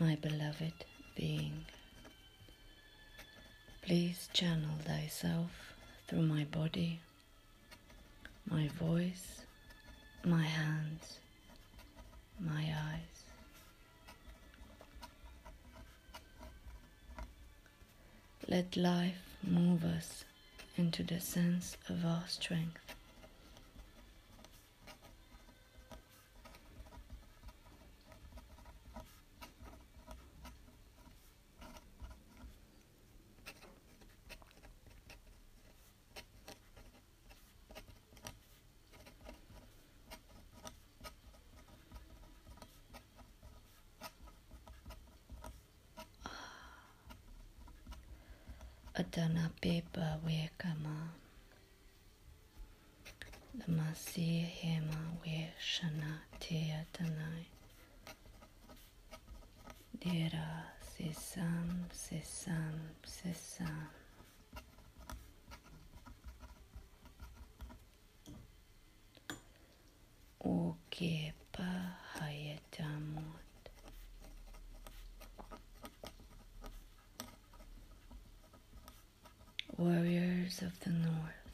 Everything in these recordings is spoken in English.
my beloved being. Please channel thyself through my body, my voice, my hands, my eyes. Let life move us into the sense of our strength. Adana Pepa Wekama Lamasi Hema We Shana Tea Tanai Dera Sesam Sesam Sesam. Hayatamot warriors of the north,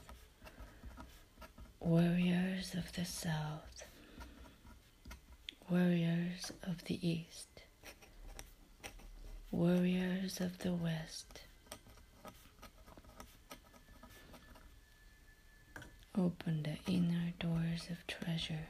warriors of the south, warriors of the east, warriors of the west. Open the inner doors of treasure